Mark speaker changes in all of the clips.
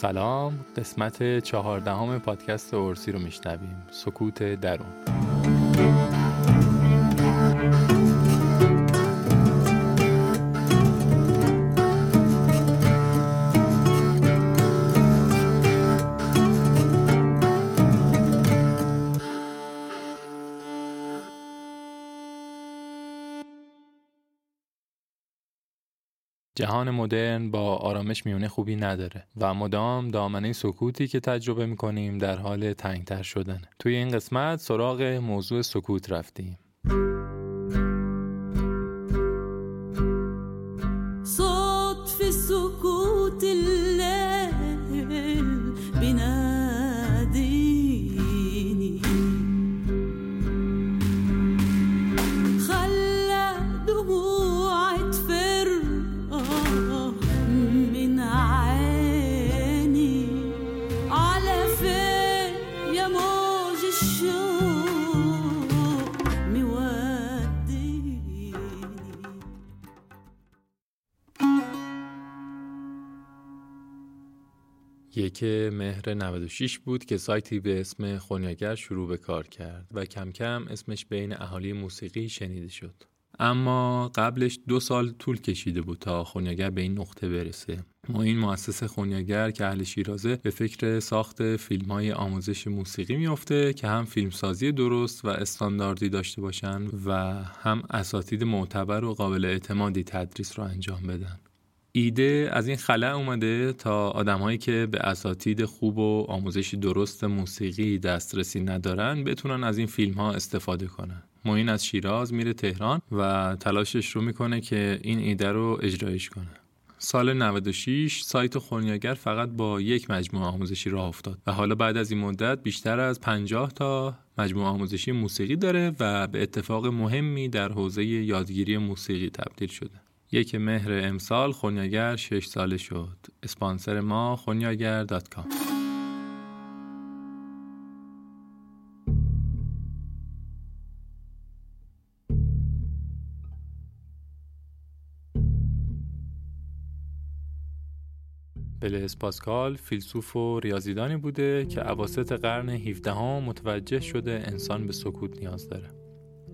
Speaker 1: سلام قسمت چهاردهم پادکست اورسی رو میشنویم. سکوت درون. جهان مدرن با آرامش میونه خوبی نداره و مدام دامنه سکوتی که تجربه می‌کنیم در حال تنگتر شدن. توی این قسمت سراغ موضوع سکوت رفتیم. یک مهر 96 بود که سایتی به اسم خونیاگر شروع به کار کرد و کم کم اسمش بین اهالی موسیقی شنیده شد. اما قبلش دو سال طول کشیده بود تا خونیاگر به این نقطه برسه. ما این مؤسس خونیاگر که اهل شیرازه به فکر ساخت فیلم های آموزش موسیقی میفته که هم فیلمسازی درست و استانداردی داشته باشن و هم اساتید معتبر و قابل اعتمادی تدریس رو انجام بدن. ایده از این خلع اومده تا آدمهایی که به اساتید خوب و آموزشی درست موسیقی دسترسی ندارن بتونن از این فیلم ها استفاده کنن. معین از شیراز میره تهران و تلاشش رو می‌کنه که این ایده رو اجرایش کنه. سال 96 سایت خونیاگر فقط با یک مجموعه آموزشی راه افتاد و حالا بعد از این مدت بیشتر از 50 تا مجموعه آموزشی موسیقی داره و به اتفاق مهمی در حوزه یادگیری موسیقی تبدیل شده. یک مهر امسال خونیاگر 6 ساله شد. اسپانسر ما خونیاگر dot com. بلز پاسکال فیلسوف و ریاضیدانی بوده که اواسط قرن 17 هم متوجه شده انسان به سکوت نیاز داره.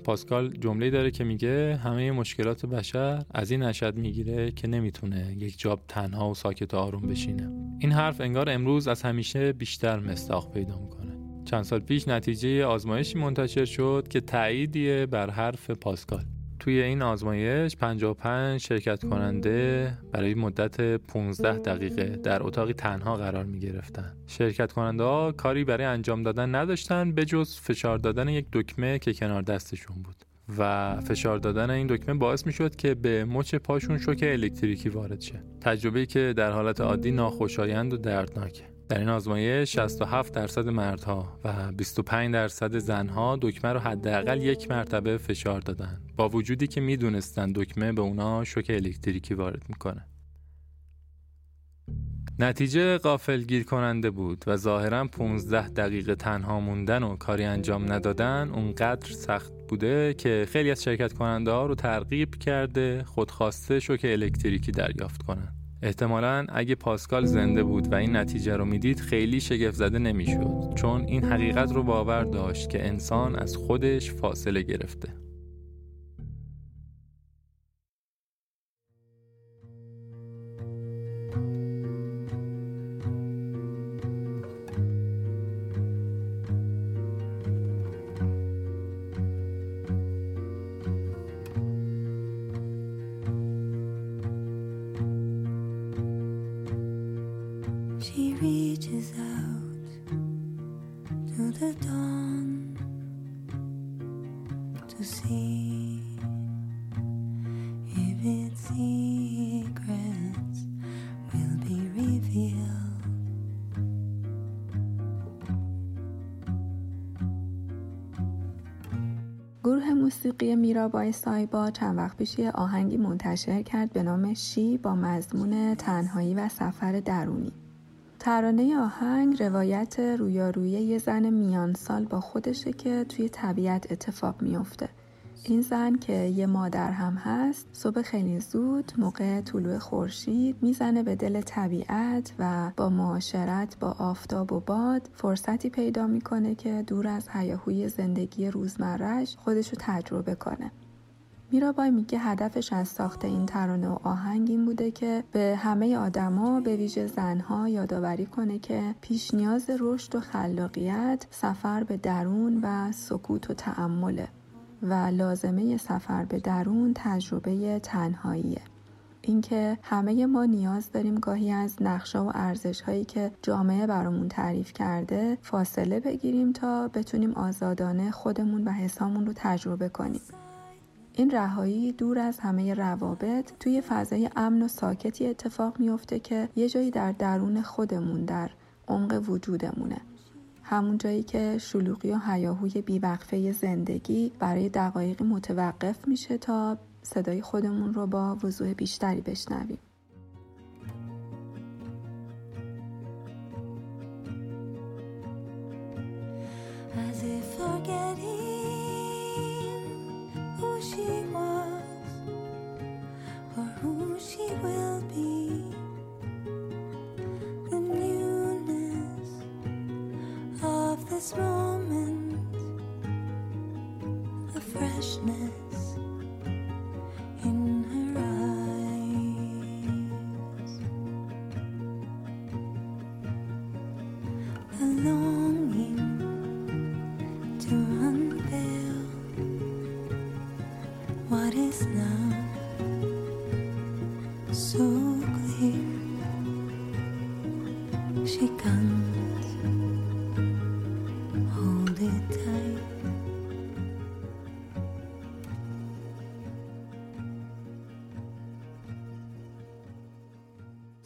Speaker 1: پاسکال جمله داره که میگه همه مشکلات بشر از این نشأت می‌گیره که نمی‌تونه یک جا تنها و ساکت و آروم بشینه. این حرف انگار امروز از همیشه بیشتر مستاق پیدا می‌کنه. چند سال پیش نتیجه آزمایشی منتشر شد که تاییدیه بر حرف پاسکال. توی این آزمایش 55 شرکت کننده برای مدت 15 دقیقه در اتاقی تنها قرار می گرفتن. شرکت کننده ها کاری برای انجام دادن نداشتن به جز فشار دادن یک دکمه که کنار دستشون بود. و فشار دادن این دکمه باعث می شد که به مچ پاشون شوک الکتریکی وارد شه. تجربه که در حالت عادی ناخوشایند و دردناکه. در این آزمایش 67 درصد مردها و 25 درصد زنها دکمه رو حداقل یک مرتبه فشار دادن. با وجودی که می‌دونستن دکمه به اونا شوک الکتریکی وارد می‌کنه. نتیجه قافل گیر کننده بود و ظاهرا 15 دقیقه تنها موندن و کاری انجام ندادن اونقدر سخت بوده که خیلی از شرکت کننده ها رو ترغیب کرده خودخواسته شوک الکتریکی دریافت کنن. احتمالا اگه پاسکال زنده بود و این نتیجه رو می‌دید خیلی شگفت زده نمی‌شد چون این حقیقت رو باور داشت که انسان از خودش فاصله گرفته.
Speaker 2: موسیقی میرابای سایبا چند وقت پیش یه آهنگی منتشر کرد به نام شی با مضمون تنهایی و سفر درونی. ترانه آهنگ روایت رویارویی یه زن میان سال با خودشه که توی طبیعت اتفاق میافته. این زن که یه مادر هم هست صبح خیلی زود موقع طلوع خورشید می‌زنه به دل طبیعت و با معاشرت با آفتاب و باد فرصتی پیدا می‌کنه که دور از هیاهوی زندگی روزمرهش خودشو تجربه کنه. میرابای میگه هدفش از ساخت این ترانه و آهنگ این بوده که به همه آدما به ویژه زنها یادآوری کنه که پیش نیاز رشد و خلاقیت سفر به درون و سکوت و تأمله. و لازمه سفر به درون تجربه تنهاییه. اینکه همه ما نیاز داریم گاهی از نقشه و ارزش هایی که جامعه برامون تعریف کرده فاصله بگیریم تا بتونیم آزادانه خودمون و حسامون رو تجربه کنیم. این رهایی دور از همه روابط توی فضای امن و ساکتی اتفاق میفته که یه جایی در درون خودمون در عمق وجودمونه. همون جایی که شلوغی و هیاهوی بیوقفه زندگی برای دقایقی متوقف میشه تا صدای خودمون رو با وضوح بیشتری بشنویم.
Speaker 3: As if forgetting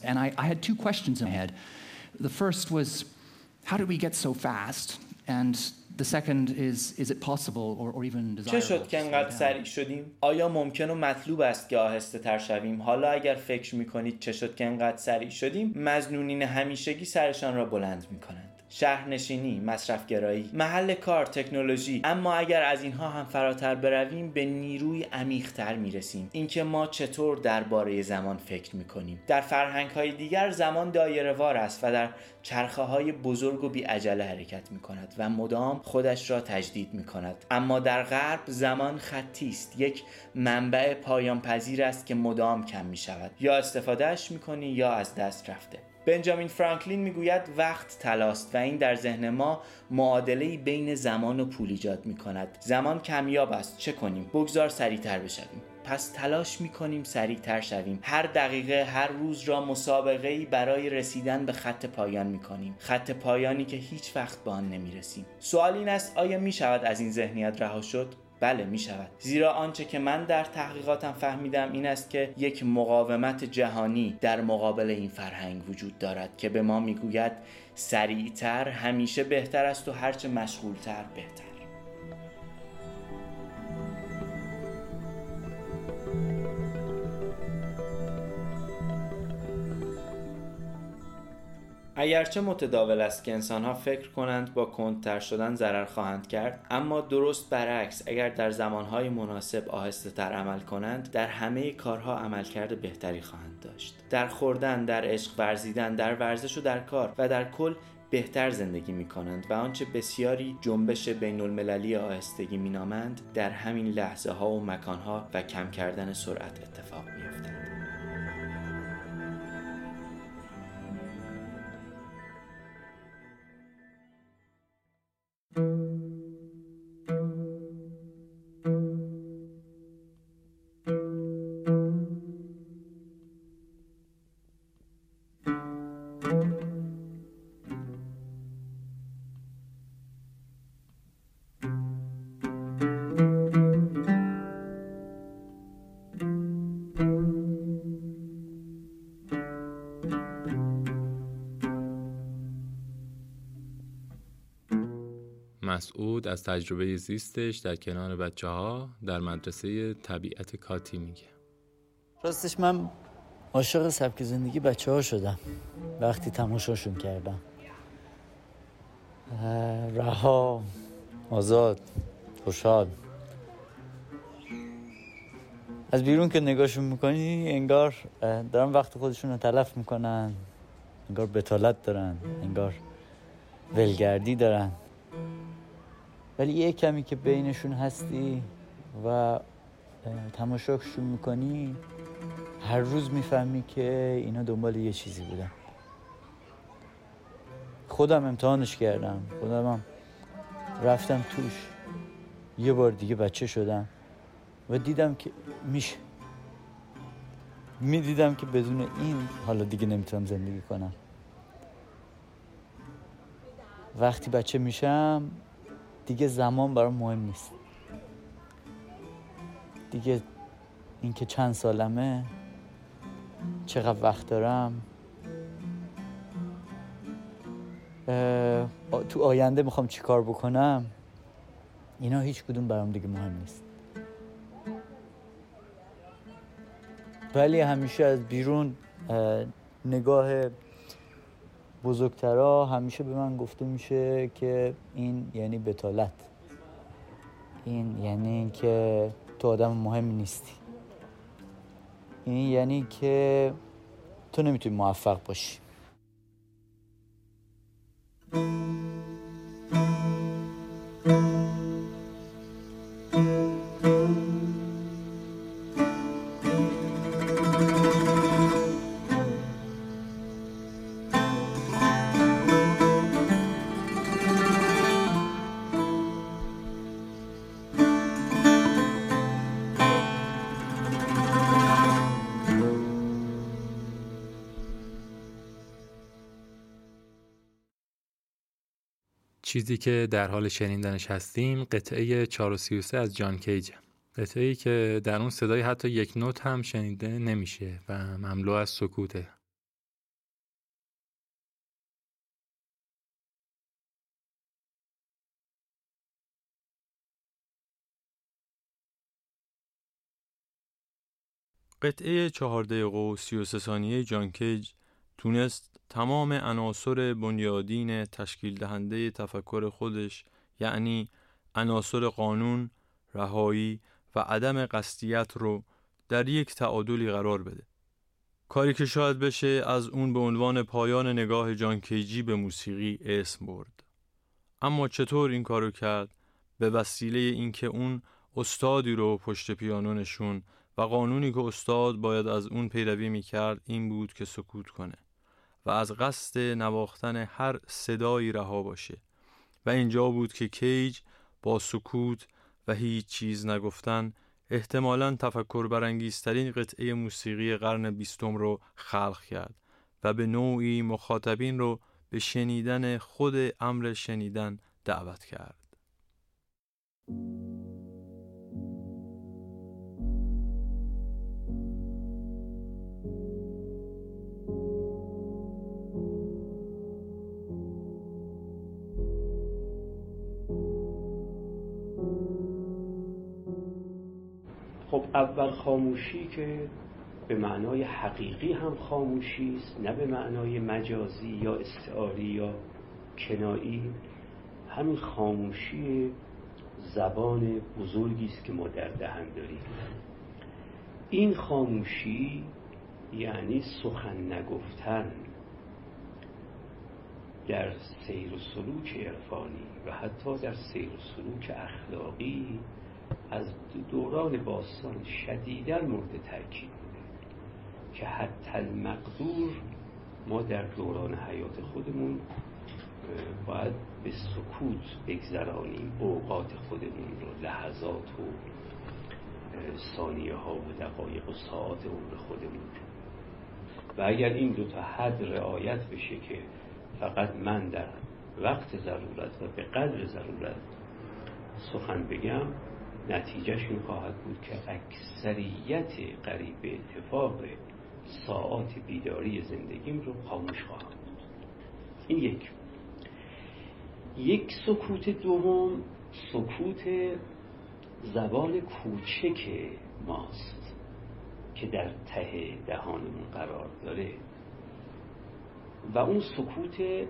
Speaker 4: And I, I had two questions in my head. The first was, how did we get so fast? And the second is, is it possible or, or even
Speaker 5: چه
Speaker 4: desirable?
Speaker 5: شد که
Speaker 4: to slow
Speaker 5: انقدر
Speaker 4: down?
Speaker 5: سریع شدیم؟ آیا ممکن و مطلوب است که آهسته تر شویم؟ حالا اگر فکر میکنید چه شد که انقدر سریع شدیم؟ مزنونین همیشگی سرشان را بلند میکنند. شهرنشینی، مصرفگرایی، محل کار، تکنولوژی. اما اگر از اینها هم فراتر برویم به نیروی عمیقتر می‌رسیم. اینکه ما چطور درباره زمان فکر می‌کنیم. در فرهنگ های دیگر زمان دایره وار است و در چرخه های بزرگ و بی عجله حرکت می کند و مدام خودش را تجدید می کند اما در غرب زمان خطی است. یک منبع پایان پذیر است که مدام کم می شود یا استفادهش می کنی یا از دست رفته. بنجامین فرانکلین می‌گوید وقت تلاست و این در ذهن ما معادله بین زمان و پول ایجاد می کند زمان کمیاب است چه کنیم؟ بگذار سریعتر بشویم. پس تلاش می کنیم سریعتر شویم. هر دقیقه هر روز را مسابقه برای رسیدن به خط پایان می کنیم خط پایانی که هیچ وقت به آن نمی رسیم سوال این است آیا می شود از این ذهنیت رها شد؟ بله می شود زیرا آنچه که من در تحقیقاتم فهمیدم این است که یک مقاومت جهانی در مقابل این فرهنگ وجود دارد که به ما می‌گوید سریعتر همیشه بهتر است و هرچه مشغولتر بهتر. اگرچه متداول است که انسانها فکر کنند با کندتر شدن ضرر خواهند کرد اما درست برعکس اگر در زمانهای مناسب آهسته تر عمل کنند در همه کارها عملکرد بهتری خواهند داشت در خوردن در عشق ورزیدن در ورزش و در کار و در کل بهتر زندگی می کنند و آنچه بسیاری جنبش بین المللی آهستگی می نامند در همین لحظه ها و مکان ها و کم کردن سرعت اتفاق می افتند.
Speaker 6: مسعود از تجربه زیستش در کنار بچه ها در مدرسه طبیعت کاتی میگه.
Speaker 7: راستش من عاشق سبک زندگی بچه ها شدم. وقتی تماشاشون کردم. رها آزاد خوشحال. از بیرون که نگاهشون می‌کنی انگار دارن وقت خودشون رو تلف می‌کنن. انگار بتالت دارن. انگار ولگردی دارن. ولی یه کمی که بینشون هستی و تماشاشون می‌کنی هر روز می‌فهمی که اینا دنبال یه چیزی بودن. خودم امتحانش کردم. خودم هم رفتم توش. یه بار دیگه بچه شدم و دیدم که میشه. می‌دیدم که بدون این حالا دیگه نمی‌تونم زندگی کنم. وقتی بچه میشم دیگه زمان برام مهم نیست. دیگه اینکه چند سالمه چقدر وقت دارم. تو آینده می‌خوام چی کار بکنم؟ اینا هیچ کدوم برام دیگه مهم نیست. ولی همیشه از بیرون اه، نگاه بزرگترا همیشه به من گفته میشه که این یعنی بتالت. این یعنی اینکه تو آدم مهمی نیستی. این یعنی که تو نمی‌تونی موفق باشی.
Speaker 6: چیزی که در حال شنیدنش هستیم قطعه 4 و 33 از جان کیجه. قطعه ای که در اون صدای حتی یک نوت هم شنیده نمیشه و مملو از سکوته. قطعه چهار دقیقه و سی و سه ثانیه جان کیج تونست تمام عناصر بنیادین تشکیل دهنده تفکر خودش یعنی عناصر قانون، رهایی و عدم قصدیت رو در یک تعادلی قرار بده. کاری که شاید بشه از اون به عنوان پایان نگاه جان کیجی به موسیقی اسم برد. اما چطور این کارو کرد؟ به وسیله اینکه اون استادی رو پشت پیانو نشون و قانونی که استاد باید از اون پیروی می‌کرد این بود که سکوت کنه از قصد نواختن هر صدایی رها باشه و اینجا بود که کیج با سکوت و هیچ چیز نگفتن احتمالاً تفکر برانگیزترین قطعه موسیقی قرن بیستم رو خلق کرد و به نوعی مخاطبین رو به شنیدن خود امر شنیدن دعوت کرد.
Speaker 8: اول خاموشی که به معنای حقیقی هم خاموشی است نه به معنای مجازی یا استعاری یا کنایی. همین خاموشی زبان بزرگی است که ما در دهن داریم. این خاموشی یعنی سخن نگفتن در سیر و سلوک عرفانی و حتی در سیر و سلوک اخلاقی از دوران باستان شدیدا مورد تاکید بوده. که حتی المقدور ما در دوران حیات خودمون باید به سکوت بگذرانیم اوقات خودمون رو لحظات و ثانیه ها و دقایق و ساعات عمر خودمون. و اگر این دو تا حد رعایت بشه که فقط من در وقت ضرورت و به قدر ضرورت سخن بگم نتیجهش این خواهد بود که اکثریت قریب اتفاق ساعات بیداری زندگیم رو خاموش خواهم بود. این یک. یک سکوت دوم سکوت زبان کوچک ماست که در ته دهانمون قرار داره. و اون سکوت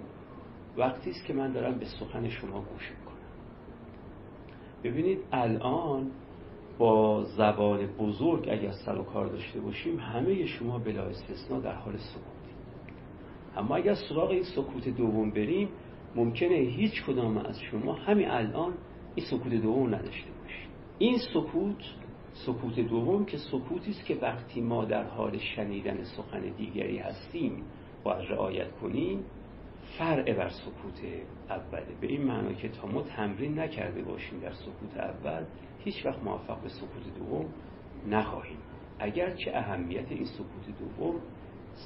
Speaker 8: وقتی است که من دارم به سخن شما گوش ببینید الان با زبان بزرگ اگر سر و کار داشته باشیم همه شما بلا استثنا در حال سکوت اما اگر سراغ این سکوت دوم بریم ممکنه هیچ کدام از شما همین الان این سکوت دوم نداشته باشید. این سکوت سکوت دوم که سکوتی است که وقتی ما در حال شنیدن سخن دیگری هستیم باید رعایت کنیم. فرع بر سکوت اوله. به این معنا که تا ما تمرین نکرده باشیم در سکوت اول هیچ وقت موفق به سکوت دوم نخواهیم. اگرچه اهمیت این سکوت دوم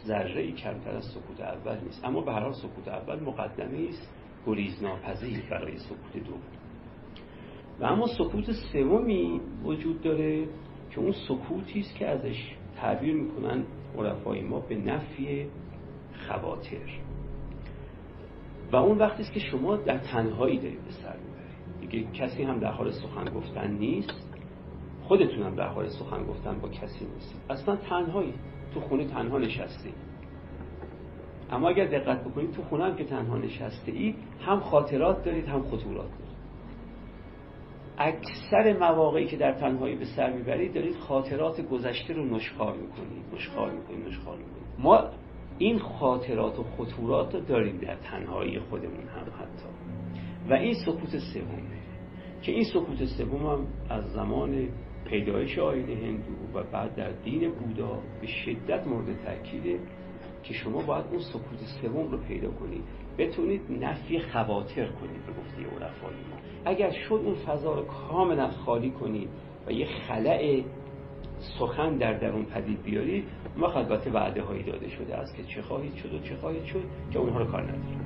Speaker 8: ذره ای کمتر از سکوت اول نیست. اما به هر حال سکوت اول مقدمه است گریزناپذیر برای سکوت دوم. و اما سکوت سومی وجود داره که اون سکوتی است که ازش تعبیر می‌کنن عرفای ما به نفی خواتر. و اون وقتی است که شما در تنهایی دارید به سر می‌برید. دیگه کسی هم در حال سخن گفتن نیست. خودتون هم در حال سخن گفتن با کسی نیست اصلا تنهایی تو خونه تنها نشسته اما اگر دقت بکنید تو خونه هم که تنها نشسته ای هم خاطرات دارید هم خطورات دارید. اکثر مواقعی که در تنهایی به سر می‌برید دارید خاطرات گذشته رو نشخار می‌کنید. نشخار می‌کنید نشخار می‌کنید. ما این خاطرات و خطورات رو داریم در تنهایی خودمون هم حتی. و این سکوت سومه که این سکوت سوم هم از زمان پیدایش آین هندو و بعد در دین بودا به شدت مورد تاکیده که شما باید اون سکوت سوم رو پیدا کنید. بتونید نفی خواتر کنید به گفته عرفای ما. اگر شد اون فضا رو کاملا خالی کنید و یه خلع سخن در درون پدید بیارید ما البته وعده هایی داده شده است که چه خواهید شد و چه خواهید شد که اونها رو کار نداریم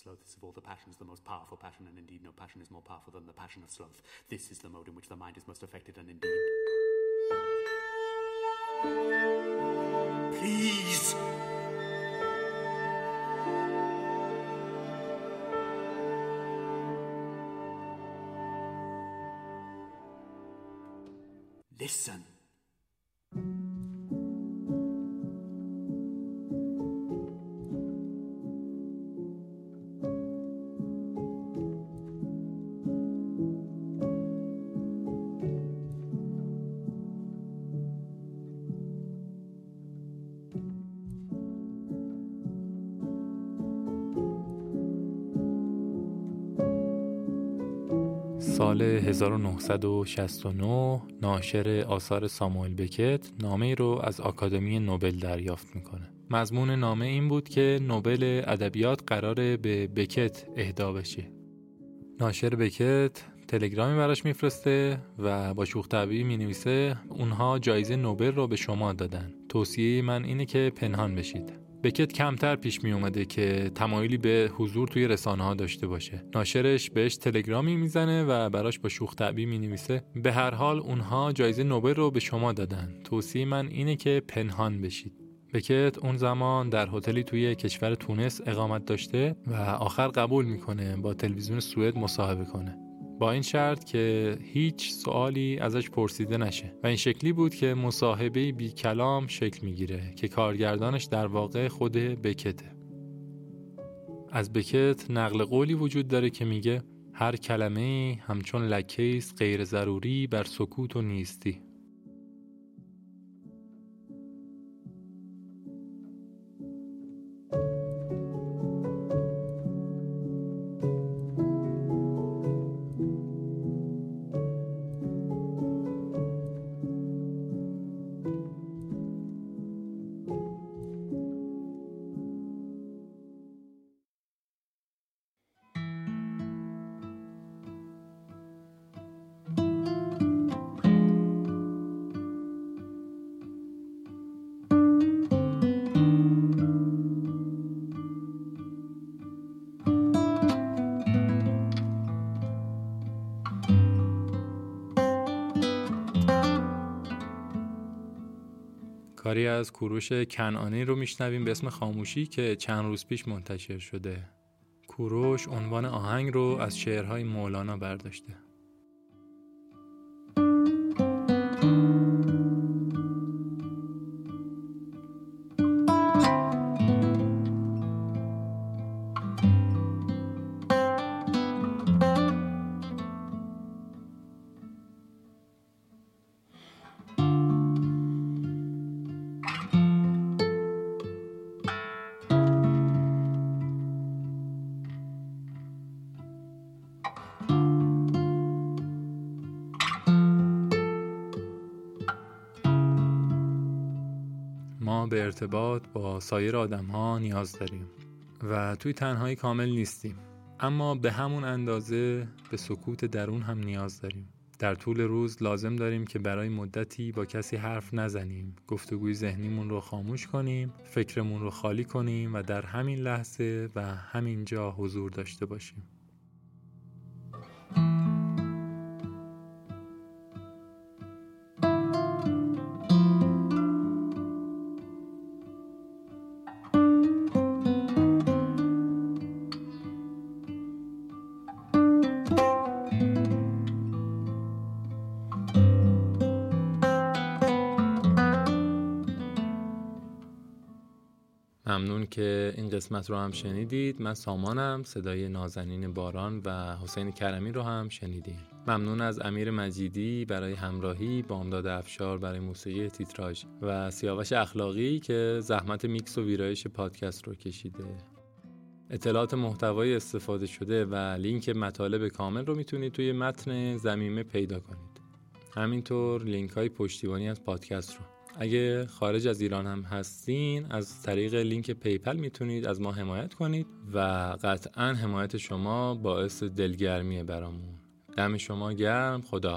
Speaker 9: Sloth of all the passions the most powerful passion, and indeed no passion is more powerful than the passion of sloth. This is the mode in which the mind is most affected, and indeed. Please! Listen.
Speaker 1: سال 1969 ناشر آثار ساموئل بکت نامه ای رو از آکادمی نوبل دریافت می‌کنه. مضمون نامه این بود که نوبل ادبیات قراره به بکت اهدا بشه. ناشر بکت تلگرامی براش میفرسته و با شوخ طبعی می نویسه اونها جایزه نوبل رو به شما دادن. توصیه من اینه که پنهان بشید. بکت کمتر پیش می اومده که تمایلی به حضور توی رسانه ها داشته باشه. ناشرش بهش تلگرامی می‌زنه و براش با شوخ طبعی می نویسه به هر حال اونها جایزه نوبل رو به شما دادن. توصیه من اینه که پنهان بشید. بکت اون زمان در هتلی توی کشور تونس اقامت داشته و آخر قبول می‌کنه با تلویزیون سوئد مصاحبه کنه. با این شرط که هیچ سوالی ازش پرسیده نشه. و این شکلی بود که مصاحبه بی کلام شکل می‌گیره که کارگردانش در واقع خود بکته. از بکت نقل قولی وجود داره که میگه هر کلمه همچون لکیس غیر ضروری بر سکوت و نیستی. کاری از کوروش کنعانی رو میشنویم به اسم خاموشی که چند روز پیش منتشر شده. کوروش عنوان آهنگ رو از شعرهای مولانا برداشته. به ارتباط با سایر آدم ها نیاز داریم و توی تنهایی کامل نیستیم. اما به همون اندازه به سکوت درون هم نیاز داریم. در طول روز لازم داریم که برای مدتی با کسی حرف نزنیم گفتگوی ذهنیمون رو خاموش کنیم فکرمون رو خالی کنیم و در همین لحظه و همین جا حضور داشته باشیم. که این قسمت رو هم شنیدید. من سامانم صدای نازنین باران و حسین کرمی رو هم شنیدیم ممنون از امیر مجیدی برای همراهی بامداد افشار برای موسیقی تیتراژ و سیاوش اخلاقی که زحمت میکس و ویرایش پادکست رو کشیده. اطلاعات محتوای استفاده شده و لینک مطالب کامل رو می‌تونید توی متن ضمیمه پیدا کنید. همینطور لینک های پشتیبانی از پادکست رو. اگه خارج از ایران هم هستین از طریق لینک PayPal می‌تونید از ما حمایت کنید و قطعا حمایت شما باعث دلگرمیه برامون. دم شما گرم. خدا